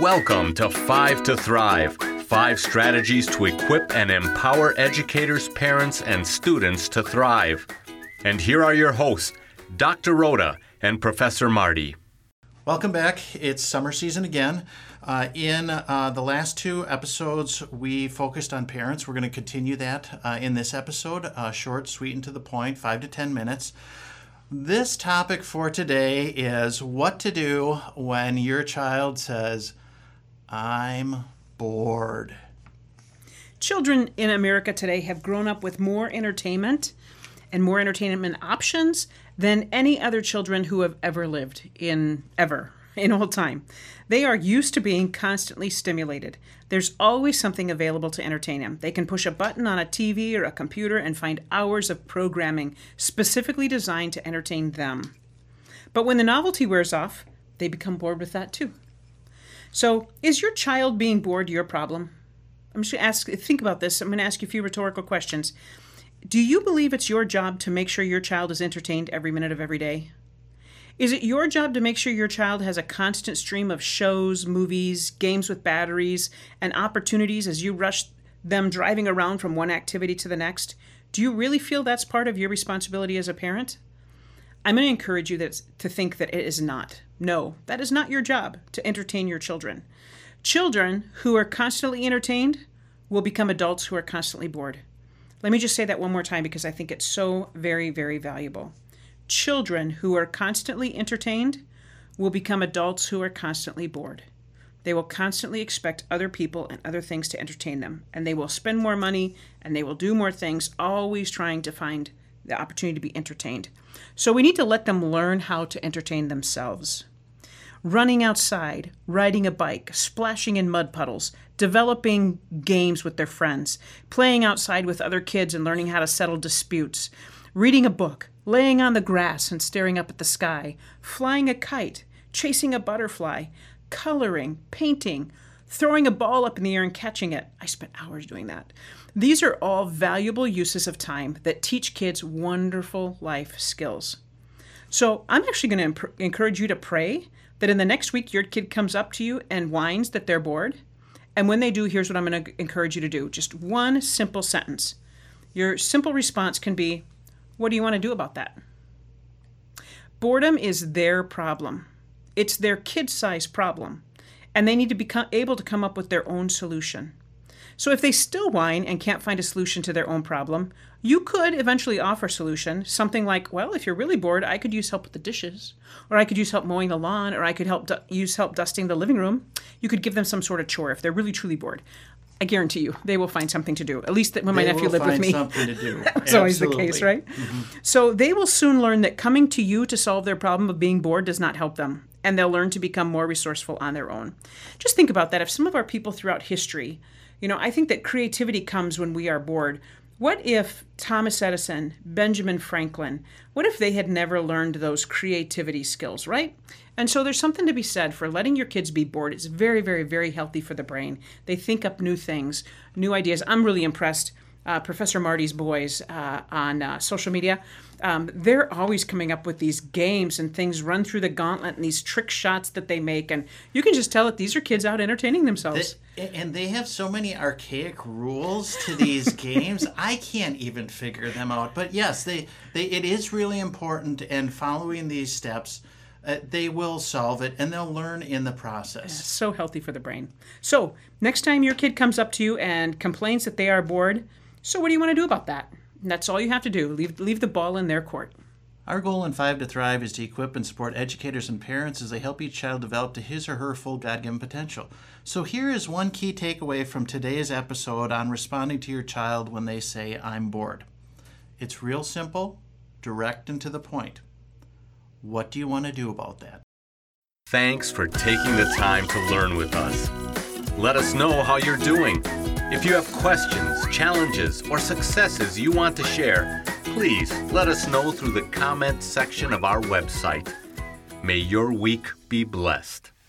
Welcome to Five to Thrive five strategies to equip and empower educators, parents, and students to thrive. And here are your hosts, Dr. Rhoda and Professor Marty. Welcome back. It's summer season again. Uh, in uh, the last two episodes, we focused on parents. We're going to continue that uh, in this episode, uh, short, sweet, and to the point, five to 10 minutes. This topic for today is what to do when your child says, I'm bored. Children in America today have grown up with more entertainment and more entertainment options than any other children who have ever lived in ever in all time. They are used to being constantly stimulated. There's always something available to entertain them. They can push a button on a TV or a computer and find hours of programming specifically designed to entertain them. But when the novelty wears off, they become bored with that too. So, is your child being bored your problem? I'm just going to ask, think about this. I'm going to ask you a few rhetorical questions. Do you believe it's your job to make sure your child is entertained every minute of every day? Is it your job to make sure your child has a constant stream of shows, movies, games with batteries, and opportunities as you rush them driving around from one activity to the next? Do you really feel that's part of your responsibility as a parent? I'm going to encourage you that, to think that it is not. No, that is not your job to entertain your children. Children who are constantly entertained will become adults who are constantly bored. Let me just say that one more time because I think it's so very, very valuable. Children who are constantly entertained will become adults who are constantly bored. They will constantly expect other people and other things to entertain them, and they will spend more money and they will do more things, always trying to find the opportunity to be entertained. So we need to let them learn how to entertain themselves. Running outside, riding a bike, splashing in mud puddles, developing games with their friends, playing outside with other kids and learning how to settle disputes, reading a book, laying on the grass and staring up at the sky, flying a kite, chasing a butterfly, coloring, painting, throwing a ball up in the air and catching it. I spent hours doing that. These are all valuable uses of time that teach kids wonderful life skills. So, I'm actually going to imp- encourage you to pray that in the next week your kid comes up to you and whines that they're bored. And when they do, here's what I'm going to encourage you to do just one simple sentence. Your simple response can be, What do you want to do about that? Boredom is their problem, it's their kid size problem, and they need to be able to come up with their own solution. So if they still whine and can't find a solution to their own problem, you could eventually offer a solution, something like, well, if you're really bored, I could use help with the dishes, or I could use help mowing the lawn, or I could help use help dusting the living room. You could give them some sort of chore if they're really truly bored. I guarantee you, they will find something to do. At least when my They nephew lived with find me, something to do. that's always the case, right? Mm-hmm. So they will soon learn that coming to you to solve their problem of being bored does not help them, and they'll learn to become more resourceful on their own. Just think about that. If some of our people throughout history, you know, I think that creativity comes when we are bored. What if Thomas Edison, Benjamin Franklin, what if they had never learned those creativity skills, right? And so there's something to be said for letting your kids be bored. It's very, very, very healthy for the brain. They think up new things, new ideas. I'm really impressed. Uh, Professor Marty's boys uh, on uh, social media, um, they're always coming up with these games and things run through the gauntlet and these trick shots that they make. And you can just tell that these are kids out entertaining themselves. They- and they have so many archaic rules to these games. I can't even figure them out. But yes, they, they it is really important. And following these steps, uh, they will solve it, and they'll learn in the process. so healthy for the brain. So, next time your kid comes up to you and complains that they are bored, so what do you want to do about that? And that's all you have to do. Leave leave the ball in their court. Our goal in Five to Thrive is to equip and support educators and parents as they help each child develop to his or her full God given potential. So, here is one key takeaway from today's episode on responding to your child when they say, I'm bored. It's real simple, direct, and to the point. What do you want to do about that? Thanks for taking the time to learn with us. Let us know how you're doing. If you have questions, challenges, or successes you want to share, please let us know through the comment section of our website. May your week be blessed.